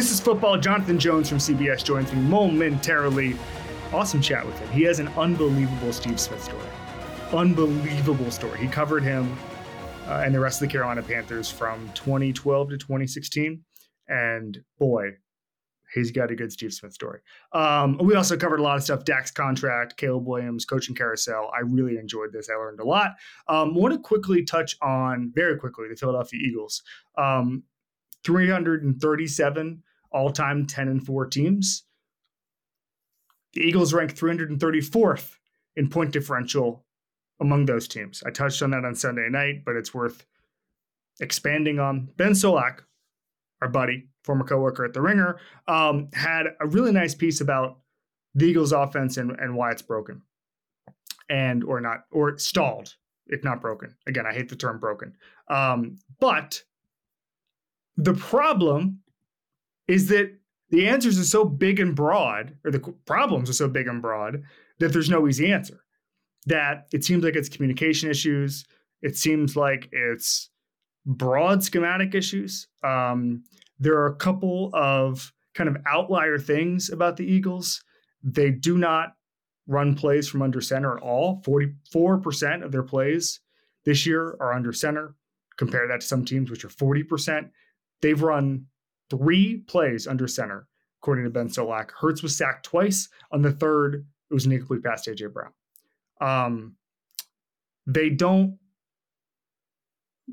This is football. Jonathan Jones from CBS joins me momentarily. Awesome chat with him. He has an unbelievable Steve Smith story. Unbelievable story. He covered him uh, and the rest of the Carolina Panthers from 2012 to 2016. And boy, he's got a good Steve Smith story. Um, we also covered a lot of stuff Dak's contract, Caleb Williams, coaching carousel. I really enjoyed this. I learned a lot. Um, want to quickly touch on, very quickly, the Philadelphia Eagles. Um, 337 all time 10 and 4 teams. The Eagles rank 334th in point differential among those teams. I touched on that on Sunday night, but it's worth expanding on. Ben Solak, our buddy, former coworker at the Ringer, um, had a really nice piece about the Eagles' offense and, and why it's broken, and or not or stalled, if not broken. Again, I hate the term broken, um, but the problem is that the answers are so big and broad, or the problems are so big and broad that there's no easy answer. That it seems like it's communication issues. It seems like it's broad schematic issues. Um, there are a couple of kind of outlier things about the Eagles. They do not run plays from under center at all. 44% of their plays this year are under center. Compare that to some teams, which are 40%. They've run three plays under center, according to Ben Solak. Hurts was sacked twice. On the third, it was an incomplete pass to AJ Brown. Um, they don't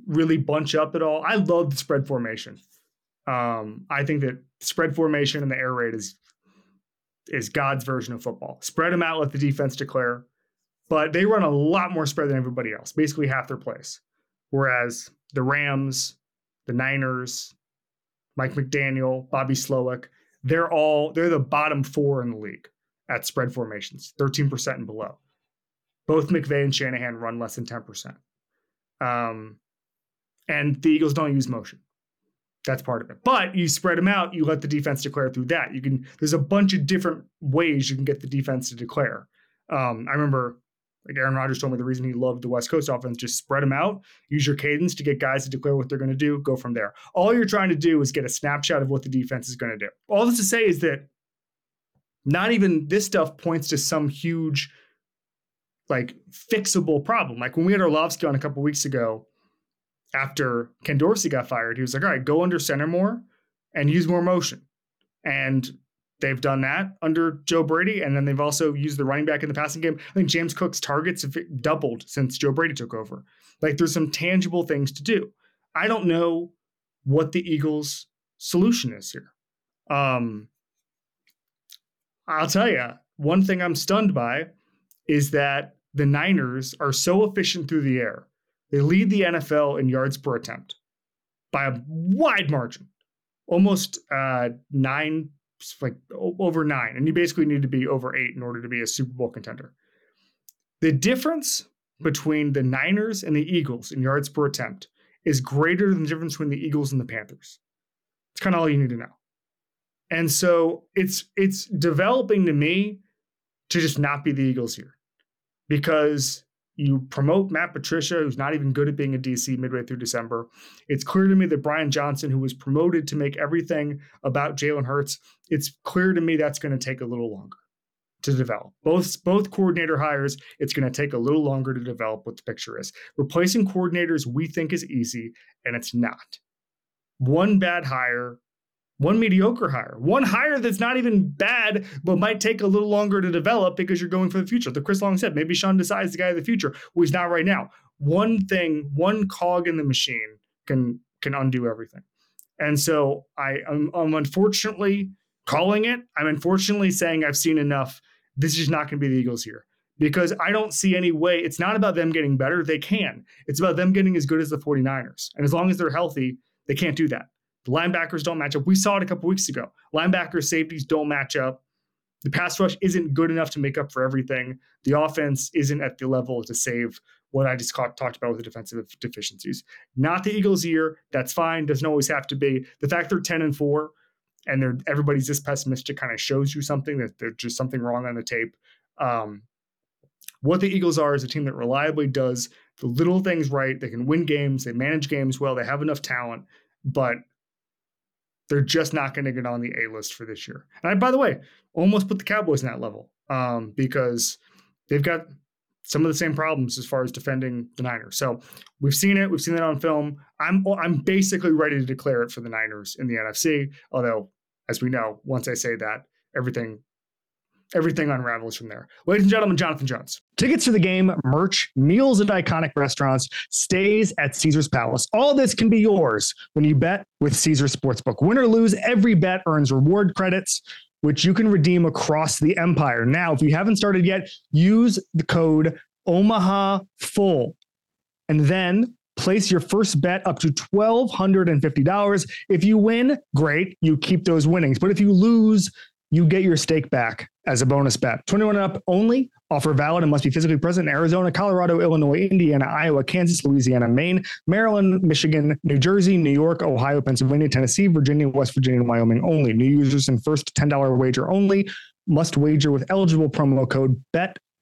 really bunch up at all. I love the spread formation. Um, I think that spread formation and the air raid is is God's version of football. Spread them out, let the defense declare. But they run a lot more spread than everybody else, basically half their plays. Whereas the Rams, the Niners, Mike McDaniel, Bobby Slowik, they're all they're the bottom four in the league at spread formations, 13% and below. Both McVay and Shanahan run less than 10%. Um, and the Eagles don't use motion. That's part of it. But you spread them out, you let the defense declare through that. You can there's a bunch of different ways you can get the defense to declare. Um, I remember like Aaron Rodgers told me the reason he loved the West Coast offense, just spread them out, use your cadence to get guys to declare what they're going to do, go from there. All you're trying to do is get a snapshot of what the defense is going to do. All this to say is that not even this stuff points to some huge, like fixable problem. Like when we had Orlovsky on a couple weeks ago, after Ken Dorsey got fired, he was like, all right, go under center more and use more motion. And They've done that under Joe Brady, and then they've also used the running back in the passing game. I think James Cook's targets have doubled since Joe Brady took over. Like there's some tangible things to do. I don't know what the Eagles' solution is here. Um, I'll tell you, one thing I'm stunned by is that the Niners are so efficient through the air. They lead the NFL in yards per attempt by a wide margin, almost uh, nine like over nine, and you basically need to be over eight in order to be a Super Bowl contender. The difference between the Niners and the Eagles in yards per attempt is greater than the difference between the Eagles and the Panthers. It's kind of all you need to know. And so it's it's developing to me to just not be the Eagles here because you promote Matt Patricia, who's not even good at being a DC midway through December. It's clear to me that Brian Johnson, who was promoted to make everything about Jalen Hurts, it's clear to me that's going to take a little longer to develop. Both both coordinator hires, it's going to take a little longer to develop what the picture is. Replacing coordinators we think is easy, and it's not. One bad hire one mediocre hire, one hire that's not even bad, but might take a little longer to develop because you're going for the future. The Chris Long said, maybe Sean decides the guy of the future, who he's not right now. One thing, one cog in the machine can can undo everything. And so I, I'm, I'm unfortunately calling it. I'm unfortunately saying I've seen enough. This is not going to be the Eagles here because I don't see any way. It's not about them getting better. They can. It's about them getting as good as the 49ers. And as long as they're healthy, they can't do that. Linebackers don't match up. We saw it a couple weeks ago. Linebackers, safeties don't match up. The pass rush isn't good enough to make up for everything. The offense isn't at the level to save what I just talked about with the defensive deficiencies. Not the Eagles' year. That's fine. Doesn't always have to be. The fact they're 10 and 4 and they're everybody's this pessimistic kind of shows you something that there's just something wrong on the tape. Um, what the Eagles are is a team that reliably does the little things right. They can win games, they manage games well, they have enough talent, but They're just not going to get on the A list for this year. And I, by the way, almost put the Cowboys in that level um, because they've got some of the same problems as far as defending the Niners. So we've seen it. We've seen it on film. I'm I'm basically ready to declare it for the Niners in the NFC. Although, as we know, once I say that, everything everything unravels from there. Ladies and gentlemen, Jonathan Jones. Tickets to the game, merch, meals at iconic restaurants, stays at Caesar's Palace. All this can be yours when you bet with Caesar Sportsbook. Win or lose, every bet earns reward credits, which you can redeem across the empire. Now, if you haven't started yet, use the code Omaha Full, and then place your first bet up to $1,250. If you win, great, you keep those winnings. But if you lose, you get your stake back as a bonus bet. 21 and up only. Offer valid and must be physically present in Arizona, Colorado, Illinois, Indiana, Iowa, Kansas, Louisiana, Maine, Maryland, Michigan, New Jersey, New York, Ohio, Pennsylvania, Tennessee, Virginia, West Virginia, and Wyoming only. New users and first $10 wager only must wager with eligible promo code BET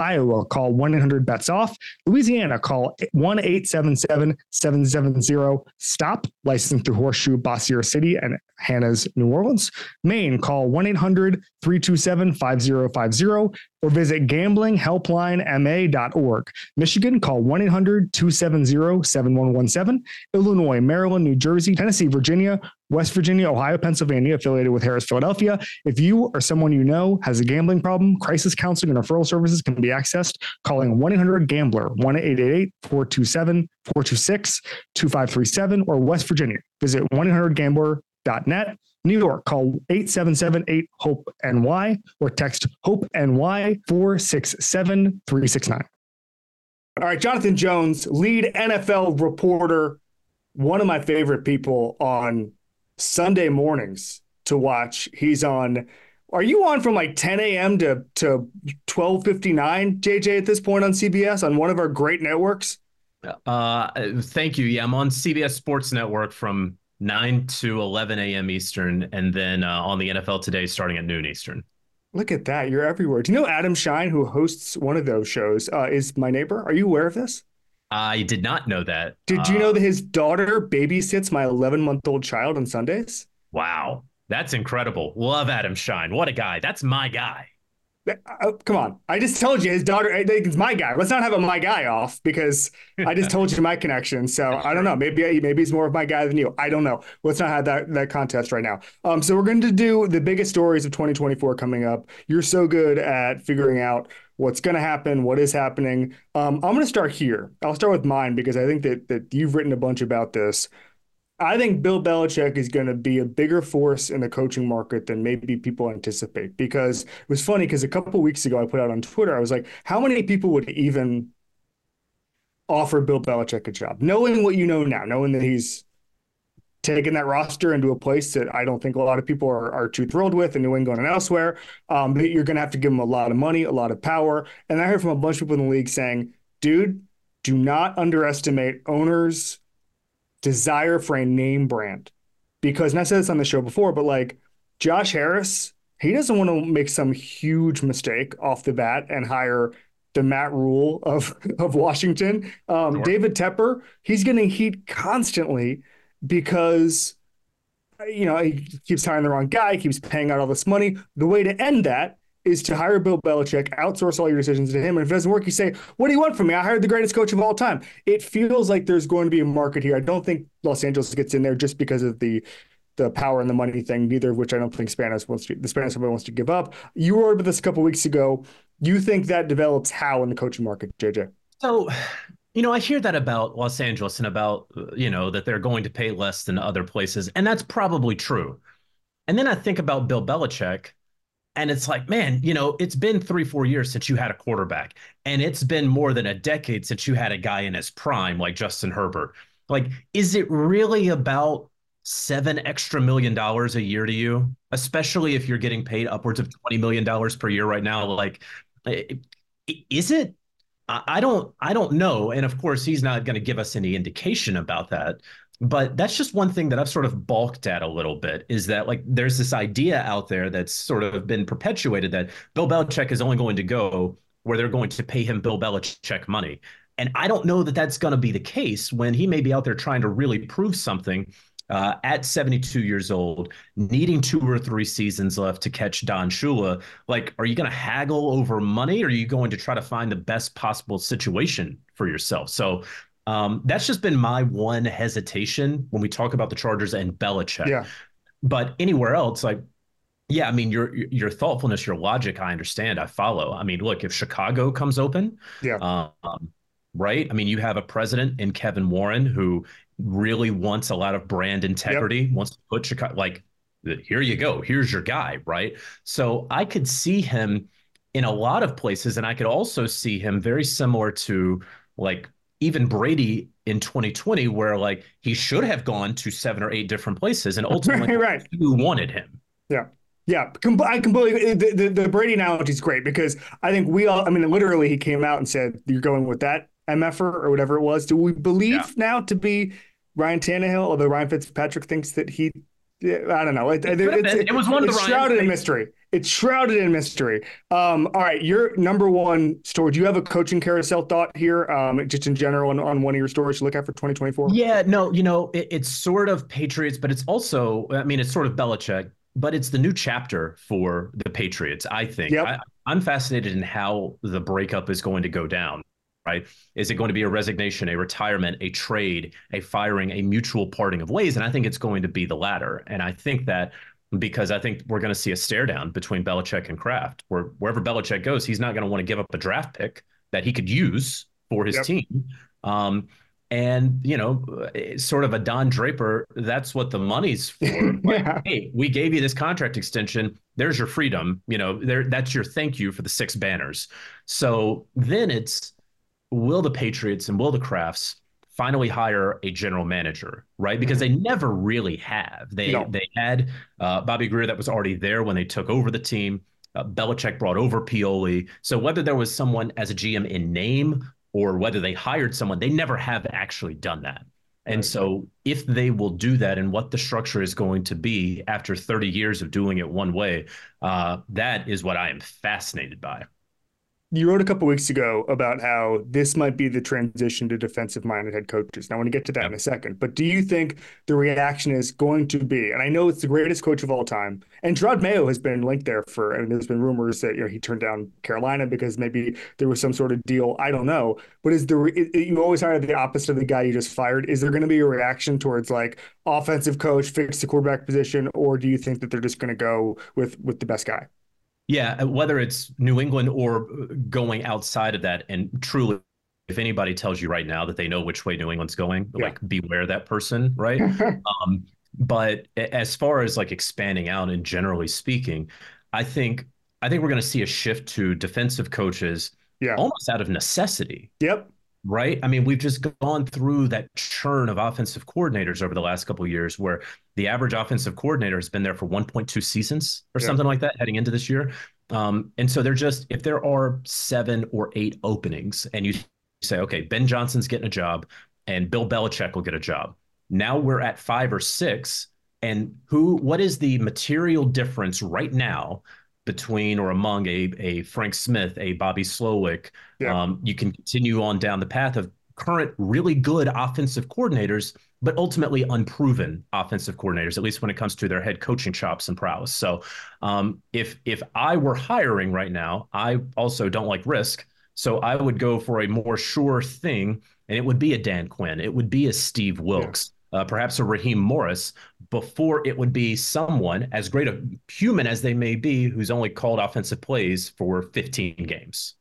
Iowa, call 1 800 bets off. Louisiana, call 1 877 770 STOP, licensed through Horseshoe, Bossier City, and Harrah's New Orleans. Maine, call 1 800 327 5050 or visit gamblinghelplinema.org. Michigan, call 1 800 270 7117. Illinois, Maryland, New Jersey, Tennessee, Virginia, West Virginia, Ohio, Pennsylvania, affiliated with Harrah's Philadelphia. If you or someone you know has a gambling problem, crisis counseling and referral services can be accessed calling 1 800 Gambler, 1 888 427 426 2537, or West Virginia. Visit 1 800 Gambler.net. New York, call 877 HOPE NY or text HOPE NY 467 369. All right, Jonathan Jones, lead NFL reporter, one of my favorite people on Sunday mornings to watch. He's on. Are you on from like 10 a.m. to to 12:59, JJ? At this point on CBS on one of our great networks. Uh, thank you. Yeah, I'm on CBS Sports Network from 9 to 11 a.m. Eastern, and then uh, on the NFL Today starting at noon Eastern. Look at that. You're everywhere. Do you know Adam Schein, who hosts one of those shows, uh, is my neighbor? Are you aware of this? I did not know that. Did you know uh, that his daughter babysits my 11 month old child on Sundays? Wow. That's incredible. Love Adam Schein. What a guy. That's my guy. Uh, come on. I just told you his daughter is my guy. Let's not have a my guy off because I just told you my connection. So I don't know. Maybe maybe he's more of my guy than you. I don't know. Let's not have that that contest right now. Um, so we're going to do the biggest stories of 2024 coming up. You're so good at figuring out what's going to happen, what is happening. Um, I'm going to start here. I'll start with mine because I think that that you've written a bunch about this. I think Bill Belichick is going to be a bigger force in the coaching market than maybe people anticipate. Because it was funny because a couple weeks ago I put out on Twitter, I was like, how many people would even offer Bill Belichick a job, knowing what you know now, knowing that he's taking that roster into a place that I don't think a lot of people are, are too thrilled with in New England and elsewhere. Um, but you're going to have to give him a lot of money, a lot of power. And I heard from a bunch of people in the league saying, dude, do not underestimate owners' desire for a name brand. Because, and I said this on the show before, but like Josh Harris, he doesn't want to make some huge mistake off the bat and hire the Matt Rhule of, of Washington. Um, sure. David Tepper, he's getting heat constantly because you know he keeps hiring the wrong guy, keeps paying out all this money. The way to end that is to hire Bill Belichick, outsource all your decisions to him. And if it doesn't work, you say, What do you want from me? I hired the greatest coach of all time. It feels like there's going to be a market here. I don't think Los Angeles gets in there just because of the the power and the money thing, neither of which I don't think Spanos wants to the Spanos wants to give up. You wrote about this a couple weeks ago. You think that develops how in the coaching market, JJ? So you know, I hear that about Los Angeles and about, you know, that they're going to pay less than other places. And that's probably true. And then I think about Bill Belichick and it's like, man, you know, it's been three, four years since you had a quarterback. And it's been more than a decade since you had a guy in his prime like Justin Herbert. Like, is it really about seven extra million dollars a year to you, especially if you're getting paid upwards of $20 million per year right now. Like, is it? I don't, I don't know. And of course, he's not going to give us any indication about that. But that's just one thing that I've sort of balked at a little bit is that like there's this idea out there that's sort of been perpetuated that Bill Belichick is only going to go where they're going to pay him Bill Belichick money. And I don't know that that's going to be the case when he may be out there trying to really prove something uh, at 72 years old, needing two or three seasons left to catch Don Shula. Like, are you going to haggle over money or are you going to try to find the best possible situation for yourself? So um, that's just been my one hesitation when we talk about the Chargers and Belichick. Yeah. But anywhere else, like, yeah, I mean your your thoughtfulness, your logic, I understand, I follow. I mean, look, if Chicago comes open, yeah, um, right? I mean, you have a president in Kevin Warren who really wants a lot of brand integrity, yep. wants to put Chicago like, here you go, here's your guy, right? So I could see him in a lot of places, and I could also see him very similar to like even Brady in 2020, where like he should have gone to seven or eight different places, and ultimately right. who wanted him. Yeah. Yeah, I completely. The, the, the Brady analogy is great because I think we all. I mean, literally, he came out and said, "You're going with that mf'er or whatever it was." Do we believe yeah. now to be Ryan Tannehill, although Ryan Fitzpatrick thinks that he I don't know. It, it, it, it was one of the shrouded in mystery. It's shrouded in mystery. Um, all right, your number one story. Do you have a coaching carousel thought here, um, just in general, on, on one of your stories to look at for 2024? Yeah, no, you know, it's sort of Patriots, but it's also, I mean, it's sort of Belichick, but it's the new chapter for the Patriots. I think. Yep. I, I'm fascinated in how the breakup is going to go down right? Is it going to be a resignation, a retirement, a trade, a firing, a mutual parting of ways? And I think it's going to be the latter. And I think that because I think we're going to see a stare down between Belichick and Kraft, where wherever Belichick goes, he's not going to want to give up a draft pick that he could use for his yep. team. Um, and you know, sort of a Don Draper. That's what the money's for. yeah. hey, we gave you this contract extension. There's your freedom. You know, there. That's your thank you for the six banners. So then it's will the Patriots and will the Krafts finally hire a general manager, right? Because they never really have. They no. they had uh, Bobby Grier that was already there when they took over the team. Uh, Belichick brought over Pioli. So whether there was someone as a GM in name or whether they hired someone, they never have actually done that. And so if they will do that and what the structure is going to be after 30 years of doing it one way, uh, that is what I am fascinated by you wrote a couple weeks ago about how this might be the transition to defensive minded head coaches. Now, I want to get to that yep. in a second, but do you think the reaction is going to be, and I know it's the greatest coach of all time, and Jerod Mayo has been linked there for, I mean, there's been rumors that you know he turned down Carolina because maybe there was some sort of deal. I don't know, but is the it, you always hire the opposite of the guy you just fired? Is there going to be a reaction towards like offensive coach fix the quarterback position, or do you think that they're just going to go with with the best guy? Yeah, uh, whether it's New England or uh, going outside of that, and truly, if anybody tells you right now that they know which way New England's going, yeah. like beware that person, right? um, but as far as like expanding out and generally speaking, I think I think we're going to see a shift to defensive coaches, yeah. almost out of necessity. Yep right? I mean, we've just gone through that churn of offensive coordinators over the last couple years where the average offensive coordinator has been there for 1.2 seasons or yeah. something like that heading into this year. Um, and so they're just, if there are seven or eight openings and you say, okay, Ben Johnson's getting a job and Bill Belichick will get a job. Now we're at five or six. And who, what is the material difference right now between or among a, a Frank Smith, a Bobby Slowik. Yeah. Um, you can continue on down the path of current really good offensive coordinators, but ultimately unproven offensive coordinators, at least when it comes to their head coaching chops and prowess. So um, if if I were hiring right now, I also don't like risk. So I would go for a more sure thing, and it would be a Dan Quinn. It would be a Steve Wilks. Yeah uh, perhaps a Raheem Morris, before it would be someone as great a human as they may be who's only called offensive plays for 15 games.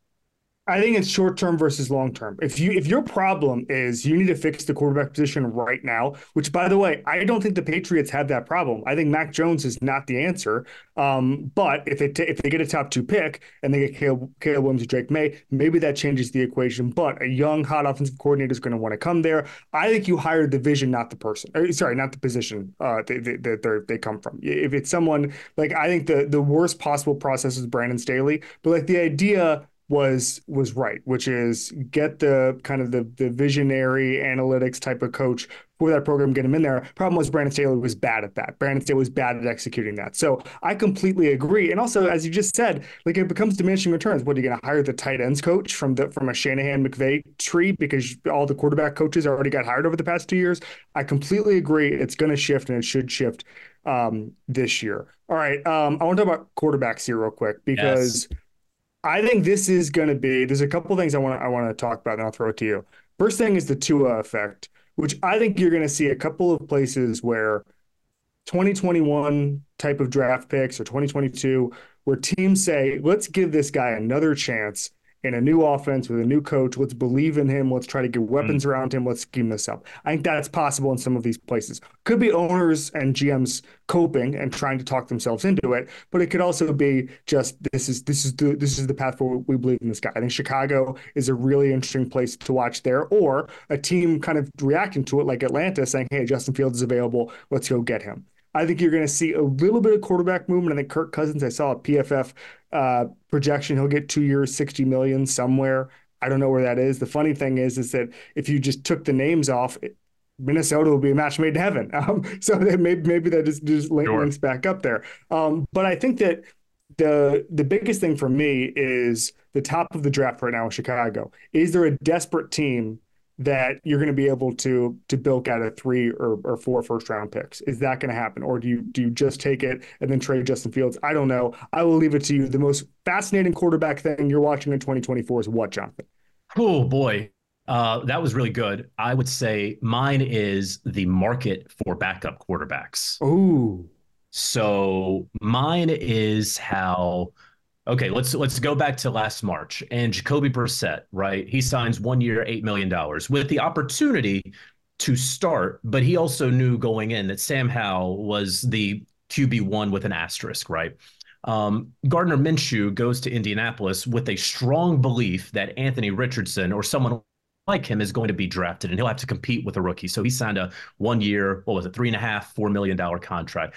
I think it's short term versus long term. If you if your problem is you need to fix the quarterback position right now, which by the way, I don't think the Patriots have that problem. I think Mac Jones is not the answer. Um, but if they if they get a top two pick and they get Caleb, Caleb Williams and Drake Maye, maybe that changes the equation. But a young hot offensive coordinator is going to want to come there. I think you hire the vision, not the person. Or, sorry, not the position uh, that they, they, they come from. If it's someone like I think the the worst possible process is Brandon Staley, but like the idea was was right, which is get the kind of the the visionary analytics type of coach for that program, get him in there. Problem was Brandon Staley was bad at that. Brandon Staley was bad at executing that. So I completely agree. And also, as you just said, like it becomes diminishing returns. What are you going to hire the tight ends coach from the from a Shanahan McVay tree because all the quarterback coaches already got hired over the past two years? I completely agree. It's going to shift and it should shift um, this year. All right, um, I want to talk about quarterbacks here real quick because. Yes I think this is going to be. There's a couple things I want I want to talk about, and I'll throw it to you. First thing is the Tua effect, which I think you're going to see a couple of places where 2021 type of draft picks or 2022 where teams say, let's give this guy another chance in a new offense with a new coach. Let's believe in him. Let's try to get weapons mm. around him. Let's scheme this up. I think that's possible in some of these places. Could be owners and GMs coping and trying to talk themselves into it, but it could also be just this is this is the this is the path forward. We believe in this guy. I think Chicago is a really interesting place to watch there, or a team kind of reacting to it like Atlanta, saying, "Hey, Justin Fields is available. Let's go get him." I think you're going to see a little bit of quarterback movement. I think Kirk Cousins, I saw a PFF uh, projection, he'll get two years, 60 million somewhere. I don't know where that is. The funny thing is, is that if you just took the names off, Minnesota will be a match made in heaven. Um, so maybe maybe that just, just sure. links back up there. Um, but I think that the the biggest thing for me is the top of the draft right now in Chicago. Is there a desperate team that you're going to be able to to bilk out of three or, or four first round picks. Is that going to happen, or do you do you just take it and then trade Justin Fields? I don't know. I will leave it to you. The most fascinating quarterback thing you're watching in 2024 is what, Jonathan? Oh boy, uh, that was really good. I would say mine is the market for backup quarterbacks. Oh, so mine is how Okay, let's let's go back to last March and Jacoby Brissett, right? He signs one year, eight million dollars with the opportunity to start, but he also knew going in that Sam Howell was the QB one with an asterisk, right? Um, Gardner Minshew goes to Indianapolis with a strong belief that Anthony Richardson or someone like him is going to be drafted and he'll have to compete with a rookie. So he signed a one year, what was it, three and a half, four million dollar contract.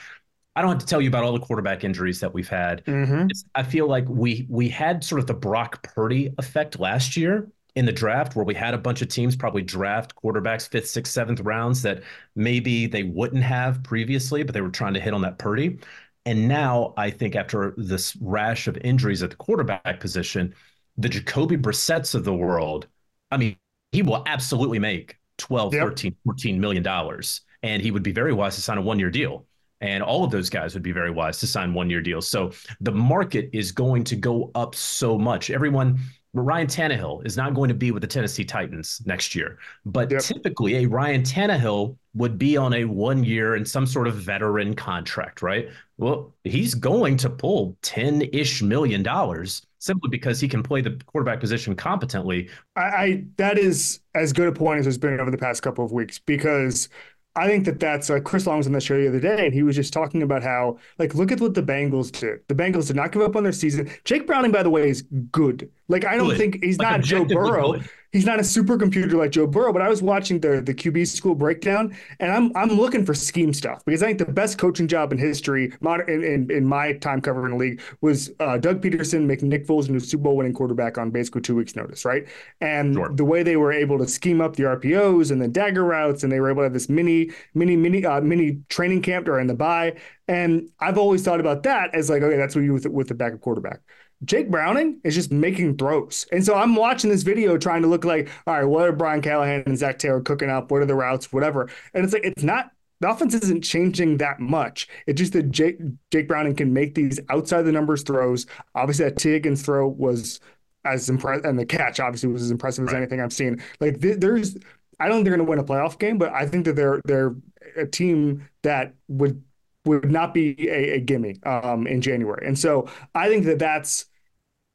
I don't have to tell you about all the quarterback injuries that we've had. Mm-hmm. I feel like we we had sort of the Brock Purdy effect last year in the draft where we had a bunch of teams probably draft quarterbacks fifth, sixth, seventh rounds that maybe they wouldn't have previously, but they were trying to hit on that Purdy. And now I think after this rash of injuries at the quarterback position, the Jacoby Brissetts of the world, I mean, he will absolutely make 12, yep. 13, 14 million dollars. And he would be very wise to sign a one-year deal and all of those guys would be very wise to sign one year deals. So the market is going to go up so much. Everyone, Ryan Tannehill is not going to be with the Tennessee Titans next year, but yep. typically a Ryan Tannehill would be on a one year and some sort of veteran contract, right? Well, he's going to pull 10 ish million dollars simply because he can play the quarterback position competently. I, I, that is as good a point as has been over the past couple of weeks because I think that that's like Chris Long was on the show the other day, and he was just talking about how, like, look at what the Bengals did. The Bengals did not give up on their season. Jake Browning, by the way, is good. Like, I don't good. think he's like not Joe Burrow. Good he's not a supercomputer like Joe Burrow, but I was watching the the QB school breakdown, and I'm I'm looking for scheme stuff because I think the best coaching job in history, in in, in my time covering the league, was uh, Doug Pederson making Nick Foles into Super Bowl winning quarterback on basically two weeks' notice, right? And sure. the way they were able to scheme up the RPOs and the dagger routes, and they were able to have this mini mini mini uh, mini training camp during the bye. And I've always thought about that as like, okay, that's what you do with with the backup quarterback. Jake Browning is just making throws. And so I'm watching this video trying to look like, all right, what are Brian Callahan and Zac Taylor cooking up? What are the routes? Whatever. And it's like, it's not, the offense isn't changing that much. It's just that Jake, Jake Browning can make these outside the numbers throws. Obviously, that Tee Higgins throw was as impressive, and the catch obviously was as impressive as anything I've seen. Like, th- there's, I don't think they're going to win a playoff game, but I think that they're, they're a team that would, would not be a, a gimme um, in January. And so I think that that's,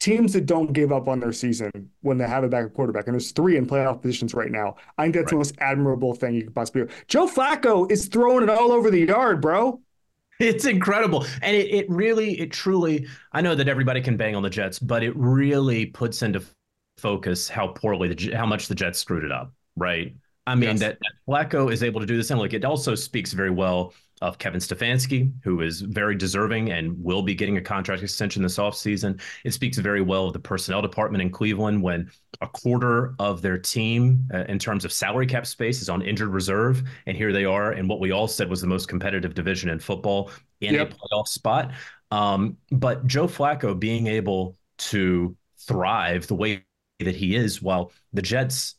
teams that don't give up on their season when they have a backup quarterback, and there's three in playoff positions right now. I think that's right. the most admirable thing you could possibly do. Joe Flacco is throwing it all over the yard, bro. It's incredible. And it, it really, it truly, I know that everybody can bang on the Jets, but it really puts into focus how poorly, the, how much the Jets screwed it up, right? I mean, yes. that, that Flacco is able to do this. And look, it also speaks very well of Kevin Stefanski, who is very deserving and will be getting a contract extension this offseason. It speaks very well of the personnel department in Cleveland when a quarter of their team, uh, in terms of salary cap space, is on injured reserve. And here they are in what we all said was the most competitive division in football in yep. a playoff spot. Um, but Joe Flacco being able to thrive the way that he is, while the Jets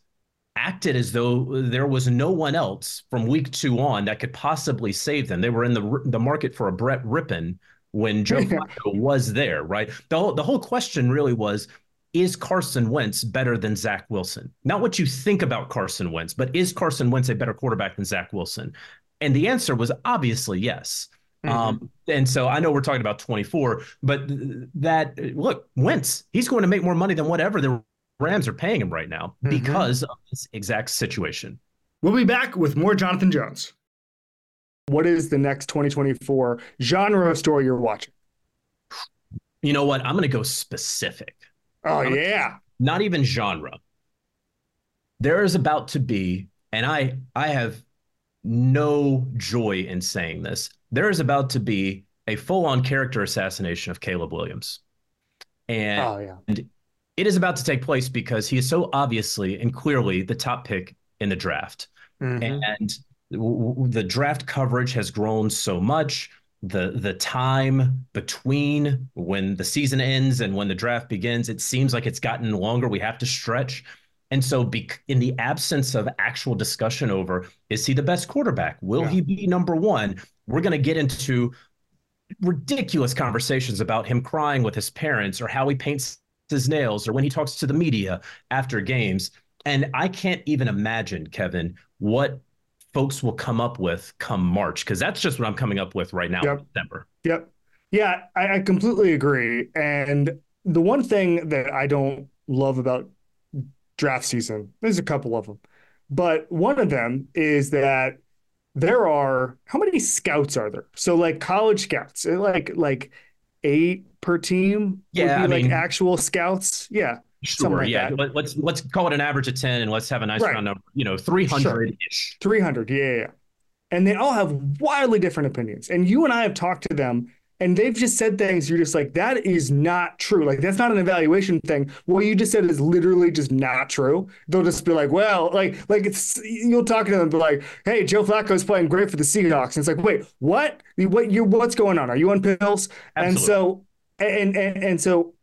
acted as though there was no one else from week two on that could possibly save them. They were in the the market for a Brett Rypien when Joe Flacco was there, right? The whole, the whole question really was is Carson Wentz better than Zach Wilson? Not what you think about Carson Wentz, but is Carson Wentz a better quarterback than Zach Wilson? And the answer was obviously yes. Mm-hmm. Um, and so I know we're talking about 24, but that look, Wentz, he's going to make more money than whatever the Rams are paying him right now mm-hmm. because of this exact situation. We'll be back with more Jonathan Jones. What is the next 2024 genre of story you're watching? You know what? I'm going to go specific. Oh, I'm yeah. Not even genre. There is about to be, and I I have no joy in saying this. There is about to be a full-on character assassination of Caleb Williams. And, oh, yeah. and it is about to take place because he is so obviously and clearly the top pick in the draft. Mm-hmm. And w- the draft coverage has grown so much. The the time between when the season ends and when the draft begins, it seems like it's gotten longer. We have to stretch. And so, be- in the absence of actual discussion over is he the best quarterback? Will yeah. he be number one? We're going to get into ridiculous conversations about him crying with his parents or how he paints his nails or when he talks to the media after games. And I can't even imagine, Kevin, what folks will come up with come March, because that's just what I'm coming up with right now yep. in December. Yep. Yeah, I, I completely agree. And the one thing that I don't love about draft season, there's a couple of them, but one of them is that there are how many scouts are there? So like college scouts, like like eight per team. Yeah, I like mean, actual scouts. Yeah, sure. Like yeah, that. let's let's call it an average of ten, and let's have a nice right. round number. You know, three hundred ish. Three hundred. Yeah, yeah. And they all have wildly different opinions. And you and I have talked to them and they've just said things you're just like that is not true. Like that's not an evaluation thing. What you just said is literally just not true. They'll just be like well like like it's you'll talk to them and be like hey joe flacco's playing great for the seahawks. And it's like wait what? What you what's going on? Are you on pills? Absolutely. and so and, and and so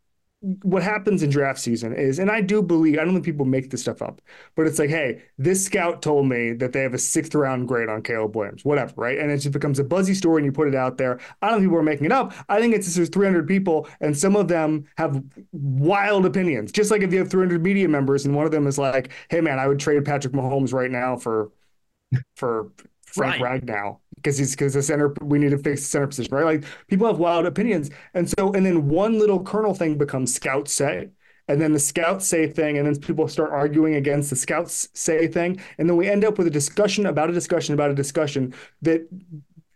what happens in draft season is, and I do believe, I don't think people make this stuff up, but it's like, hey, this scout told me that they have a sixth round grade on Caleb Williams, whatever, right? And it just becomes a buzzy story and you put it out there. I don't think people are making it up. I think it's just there's 300 people and some of them have wild opinions. Just like if you have 300 media members and one of them is like, hey, man, I would trade Patrick Mahomes right now for, for Frank right. Ragnow because he's because the center we need to fix the center position, right? Like people have wild opinions. And so and then one little kernel thing becomes scouts say. And then the scouts say thing, and then people start arguing against the scouts say thing. And then we end up with a discussion about a discussion about a discussion that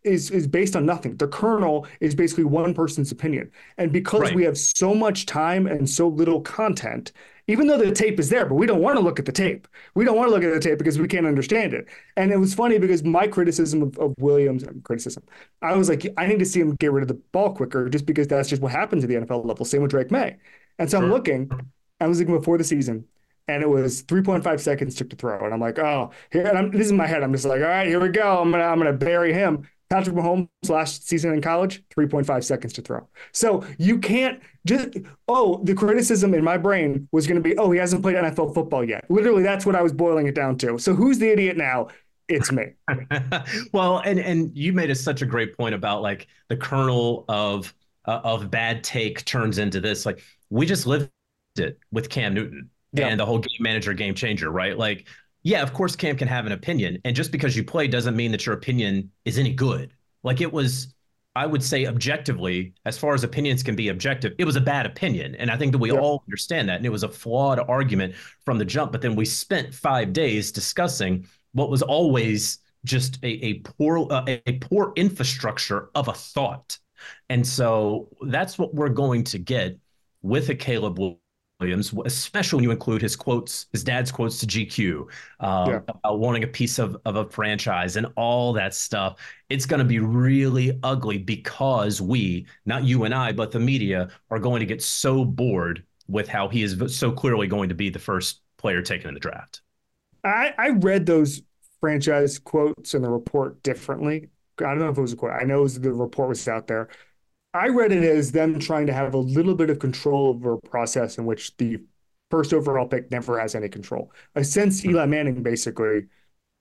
is is based on nothing. The kernel is basically one person's opinion. And because right. we have so much time and so little content, even though the tape is there, but we don't want to look at the tape. We don't want to look at the tape because we can't understand it. And it was funny because my criticism of, of Williams, uh, criticism, I was like, I need to see him get rid of the ball quicker just because that's just what happens at the NFL level. Same with Drake Maye. And so sure. I'm looking, I was looking before the season, and it was 3.5 seconds took to throw. And I'm like, oh, here, and I'm, this is my head. I'm just like, all right, here we go. I'm gonna, I'm gonna bury him. Patrick Mahomes last season in college, 3.5 seconds to throw. So you can't just, oh, the criticism in my brain was going to be, oh, he hasn't played NFL football yet. Literally, that's what I was boiling it down to. So who's the idiot now? It's me. well, and and you made a, such a great point about like the kernel of uh, of bad take turns into this. Like we just lived it with Cam Newton yeah. and the whole game manager, game changer, right? Like yeah, of course Cam can have an opinion, and just because you play doesn't mean that your opinion is any good. Like it was I would say objectively, as far as opinions can be objective, it was a bad opinion. And I think that we yeah. all understand that. And it was a flawed argument from the jump. But then we spent five days discussing what was always just a, a poor uh, a poor infrastructure of a thought. And so that's what we're going to get with a Caleb Williams, especially when you include his quotes, his dad's quotes to GQ um, yeah. about wanting a piece of, of a franchise and all that stuff. It's going to be really ugly because we, not you and I, but the media, are going to get so bored with how he is so clearly going to be the first player taken in the draft. I, I read those franchise quotes in the report differently. I don't know if it was a quote. I know the report was out there. I read it as them trying to have a little bit of control over a process in which the first overall pick never has any control. Uh, since Eli Manning, basically,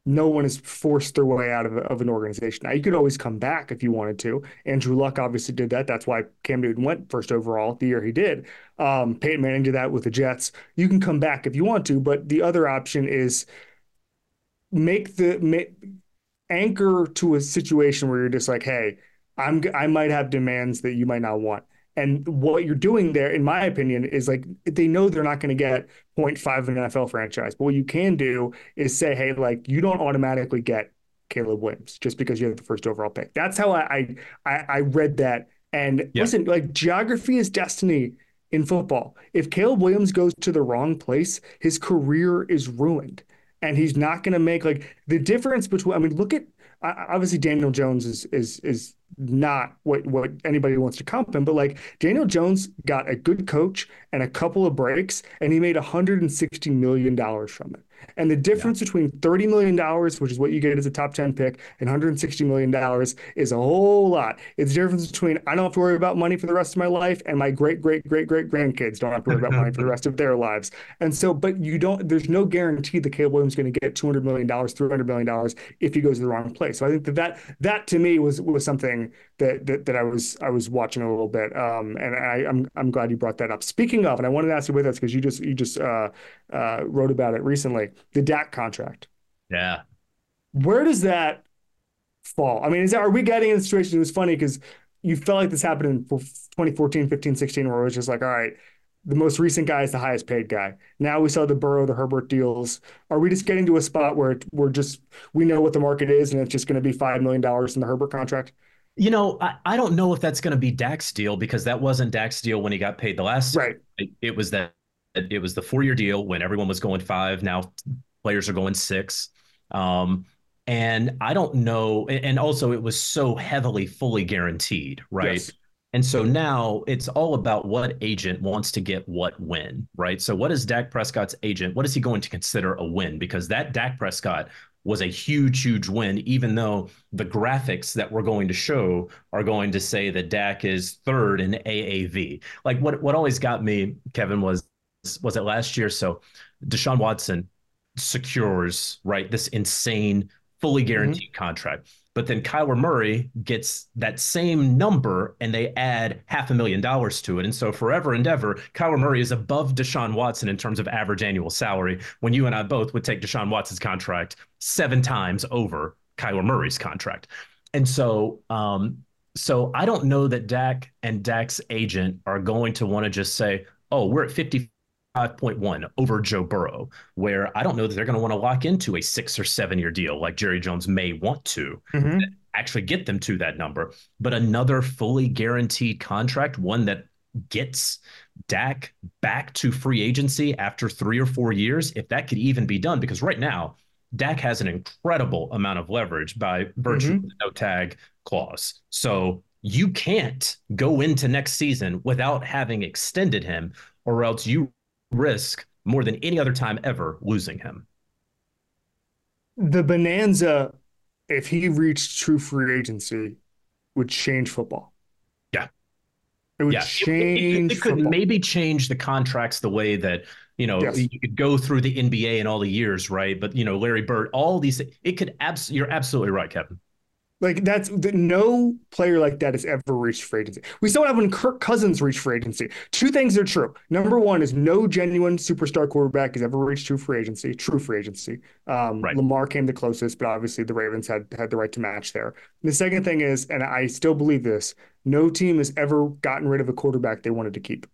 no one has forced their way out of, of an organization. Now, you could always come back if you wanted to. Andrew Luck obviously did that. That's why Cam Newton went first overall the year he did. Um, Peyton Manning did that with the Jets. You can come back if you want to, but the other option is make the make, anchor to a situation where you're just like, hey, I'm I might have demands that you might not want. And what you're doing there, in my opinion, is like they know they're not going to get 0.5 of an NFL franchise. But what you can do is say, hey, like you don't automatically get Caleb Williams just because you have the first overall pick. That's how I I, I read that. And yeah. listen, like geography is destiny in football. If Caleb Williams goes to the wrong place, his career is ruined and he's not going to make like the difference between. I mean, look at obviously Daniel Jones is is is not what what anybody wants to comp him, but like Daniel Jones got a good coach and a couple of breaks, and he made 160 million dollars from it. And the difference yeah. between $30 million, which is what you get as a top 10 pick, and $160 million is a whole lot. It's the difference between I don't have to worry about money for the rest of my life, and my great, great, great, great grandkids don't have to worry about money for the rest of their lives. And so, but you don't, there's no guarantee that Caleb Williams is going to get $200 million, $300 million if he goes to the wrong place. So I think that that, that to me was, was something that, that, that I was, I was watching a little bit. Um, and I, I'm, I'm glad you brought that up. Speaking of, and I wanted to ask you with us because you just, you just uh, uh, wrote about it recently the Dak contract. Yeah. Where does that fall? I mean, is that, are we getting in a situation? It was funny because you felt like this happened in 2014, 15, 16, where it was just like, all right, the most recent guy is the highest paid guy. Now we saw the Burrow, the Herbert deals. Are we just getting to a spot where we're just we know what the market is, and it's just going to be five million dollars in the Herbert contract? You know, I, I don't know if that's going to be Dak's deal because that wasn't Dak's deal when he got paid the last. Right. It, it was that it was the four year deal when everyone was going five. Now players are going six. Um, and I don't know. And also, it was so heavily fully guaranteed, right? Yes. And so now it's all about what agent wants to get what win, right? So, what is Dak Prescott's agent? What is he going to consider a win? Because that Dak Prescott was a huge, huge win, even though the graphics that we're going to show are going to say that Dak is third in AAV. Like what what always got me, Kevin, was was it last year? So Deshaun Watson secures right this insane, fully mm-hmm. guaranteed mm-hmm. contract. But then Kyler Murray gets that same number and they add half a million dollars to it. And so forever and ever, Kyler Murray is above Deshaun Watson in terms of average annual salary when you and I both would take Deshaun Watson's contract seven times over Kyler Murray's contract. And so um, so I don't know that Dak and Dak's agent are going to want to just say, oh, we're at 50 5.1 over Joe Burrow, where I don't know that they're going to want to lock into a six or seven year deal like Jerry Jones may want to mm-hmm. actually get them to that number. But another fully guaranteed contract, one that gets Dak back to free agency after three or four years, if that could even be done, because right now, Dak has an incredible amount of leverage by virtue mm-hmm. of the no tag clause. So you can't go into next season without having extended him, or else you risk more than any other time ever losing him. The bonanza, if he reached true free agency, would change football. Yeah. It would yeah. change. It, it, it could maybe change the contracts the way that you know yes. you could go through the NBA and all the years, right? But you know, Larry Bird, all these, it could absolutely. You're absolutely right, Kevin. Like that's no player like that has ever reached free agency. We saw what happened when Kirk Cousins reached free agency. Two things are true. Number one is no genuine superstar quarterback has ever reached true free agency. True free agency. Um, right. Lamar came the closest, but obviously the Ravens had had the right to match there. And the second thing is, and I still believe this: no team has ever gotten rid of a quarterback they wanted to keep.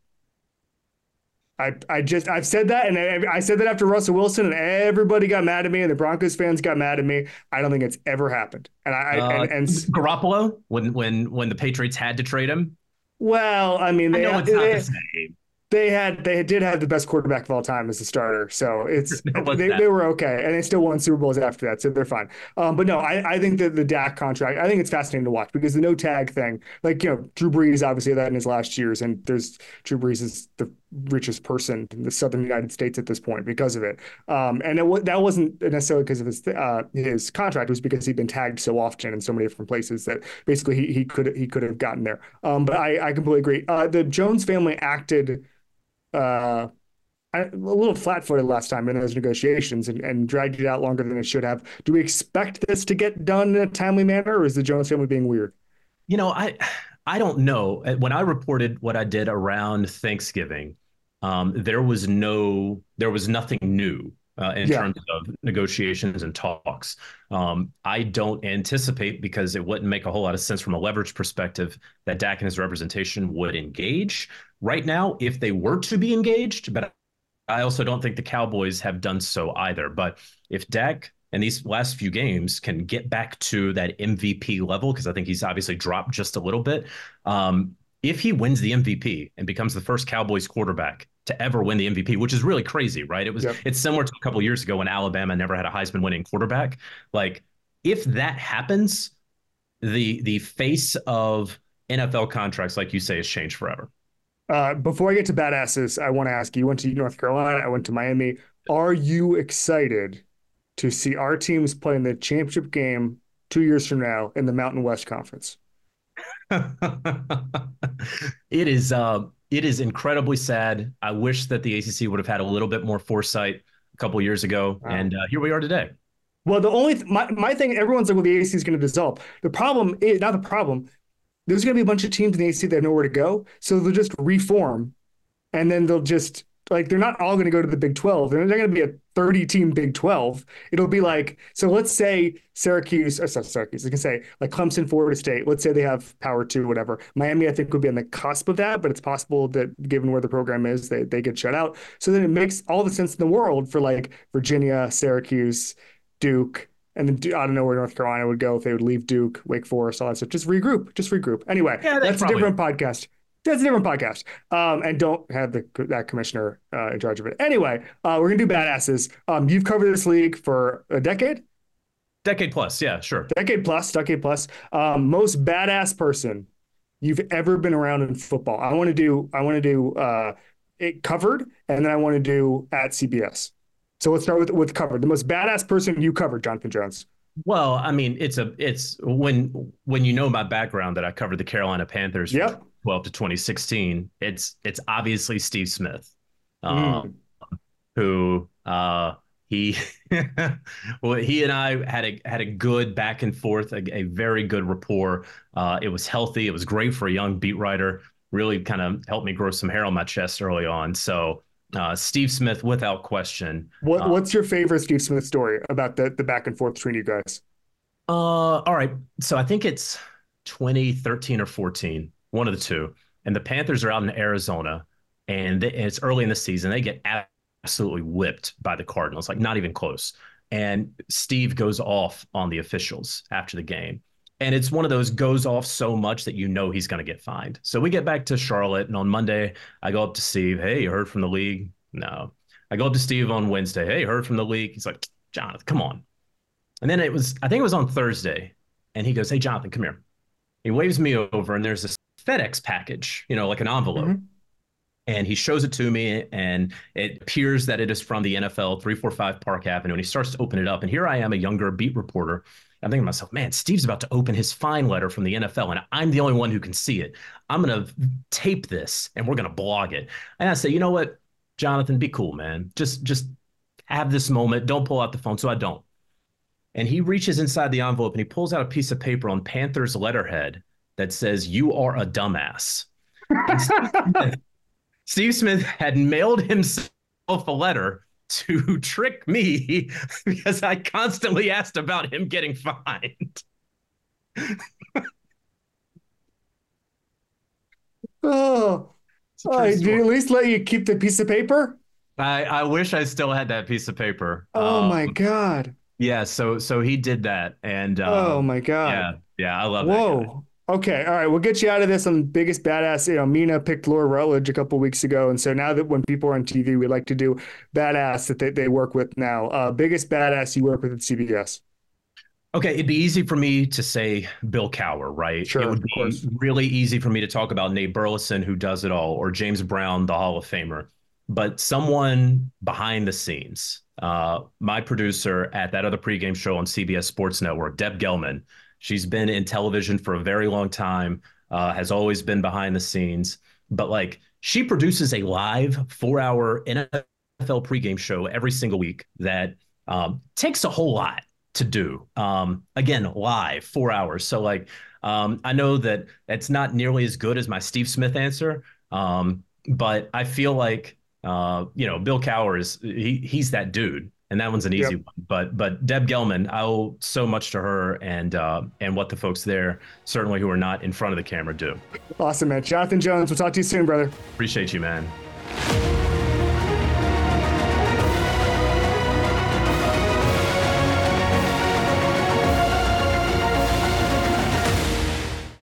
I, I just I've said that and I, I, said that after Russell Wilson and everybody got mad at me and the Broncos fans got mad at me. I don't think it's ever happened. And I uh, and, and Garoppolo when when when the Patriots had to trade him. Well, I mean, they, I know it's they, they had they did have the best quarterback of all time as a starter, so it's they, they were okay, and they still won Super Bowls after that, so they're fine. Um, but no, I, I think that the Dak contract, I think it's fascinating to watch because the no tag thing, like you know, Drew Brees obviously that in his last years, and there's Drew Brees is the richest person in the southern United States at this point because of it. Um, and it, that wasn't necessarily because of his uh, his contract; it was because he'd been tagged so often in so many different places that basically he he could he could have gotten there. Um, but I I completely agree. Uh, the Jones family acted uh, a little flat-footed last time in those negotiations and, and dragged it out longer than it should have. Do we expect this to get done in a timely manner, or is the Jones family being weird? You know, I I don't know. When I reported what I did around Thanksgiving, um, there was no, there was nothing new uh, in yeah. terms of negotiations and talks. Um, I don't anticipate because it wouldn't make a whole lot of sense from a leverage perspective that Dak and his representation would engage right now if they were to be engaged. But I also don't think the Cowboys have done so either. But if Dak and these last few games can get back to that MVP level, because I think he's obviously dropped just a little bit. Um, if he wins the MVP and becomes the first Cowboys quarterback to ever win the MVP, which is really crazy, right? It was yep. it's similar to a couple years ago when Alabama never had a Heisman winning quarterback. Like if that happens, the the face of NFL contracts, like you say, has changed forever. Uh, before I get to badasses, I want to ask you, you went to North Carolina, I went to Miami. Are you excited to see our teams play in the championship game two years from now in the Mountain West Conference? it is uh, it is incredibly sad. I wish that the ACC would have had a little bit more foresight a couple years ago, wow. and uh, here we are today. Well, the only th- my my thing, everyone's like, well, the ACC is going to dissolve. The problem is not the problem there's going to be a bunch of teams in the AC that have nowhere to go. So they'll just reform and then they'll just like they're not all going to go to the Big 12. They're not going to be a 30 team Big 12. It'll be like so let's say Syracuse or sorry, Syracuse, I can say like Clemson, Florida State. Let's say they have power two, whatever. Miami, I think, would be on the cusp of that, but it's possible that given where the program is, they, they get shut out. So then it makes all the sense in the world for like Virginia, Syracuse, Duke, and then I don't know where North Carolina would go if they would leave Duke, Wake Forest, all that stuff. Just regroup, just regroup. Anyway, yeah, that's probably... a different podcast. That's a different podcast. Um, and don't have the that commissioner uh, in charge of it. Anyway, uh, we're gonna do badasses. Um, you've covered this league for a decade. Decade plus, yeah, sure. Decade plus, decade plus. Um, most badass person you've ever been around in football. I want to do. I want to do uh, it covered, and then I want to do at CBS. So let's start with with covered. The most badass person you covered, Jonathan Jones. Well, I mean, it's a it's when when you know my background that I covered the Carolina Panthers yep. 12 to 2016. It's it's obviously Steve Smith, um, mm. who uh, he well he and I had a had a good back and forth, a, a very good rapport. Uh, it was healthy. It was great for a young beat writer. Really kind of helped me grow some hair on my chest early on. So uh, Steve Smith, without question. What, uh, what's your favorite Steve Smith story about the, the back and forth between you guys? Uh, all right. So I think it's 2013 or 14, one of the two. And the Panthers are out in Arizona, and, it's early in the season. They get absolutely whipped by the Cardinals, like not even close. And Steve goes off on the officials after the game. And it's one of those goes off so much that you know he's going to get fined. So we get back to Charlotte, and on Monday, I go up to Steve. Hey, you heard from the league? No. I go up to Steve on Wednesday. Hey, heard from the league? He's like, Jonathan, come on. And then it was, I think it was on Thursday, and he goes, Hey, Jonathan, come here. He waves me over, and there's this FedEx package, you know, like an envelope. Mm-hmm. And he shows it to me, and it appears that it is from the NFL 345 Park Avenue. And he starts to open it up. And here I am, a younger beat reporter I'm thinking to myself, man, Steve's about to open his fine letter from the NFL, and I'm the only one who can see it. I'm going to tape this and we're going to blog it. And I say, you know what, Jonathan, be cool, man. Just, just have this moment. Don't pull out the phone. So I don't. and he reaches inside the envelope and he pulls out a piece of paper on Panthers letterhead that says, You are a dumbass. Steve, Smith, Steve Smith had mailed himself a letter to trick me because I constantly asked about him getting fined. oh, oh did he at least let you keep the piece of paper? I, I wish I still had that piece of paper. Oh um, my god. Yeah, so so he did that, and um, oh my god. Yeah, yeah, I love. Whoa. Okay, all right, we'll get you out of this on biggest badass. You know, Mina picked Laura Rutledge a couple weeks ago, and so now that when people are on TV, we like to do badass that they, they work with now. Uh, biggest badass you work with at CBS. Okay, it'd be easy for me to say Bill Cowher, right? Sure, it would be really easy for me to talk about Nate Burleson, who does it all, or James Brown, the Hall of Famer. But someone behind the scenes, uh, my producer at that other pregame show on CBS Sports Network, Deb Gelman, She's been in television for a very long time, uh, has always been behind the scenes. But like she produces a live four hour NFL pregame show every single week that um, takes a whole lot to do. Um, again, live, four hours. So like um, I know that it's not nearly as good as my Steve Smith answer, um, but I feel like uh, you know Bill Cowher is he he's that dude and that one's an easy yep. one. But but Deb Gelman, I owe so much to her and uh, and what the folks there, certainly who are not in front of the camera, do. Awesome, man. Jonathan Jones, we'll talk to you soon, brother. Appreciate you, man.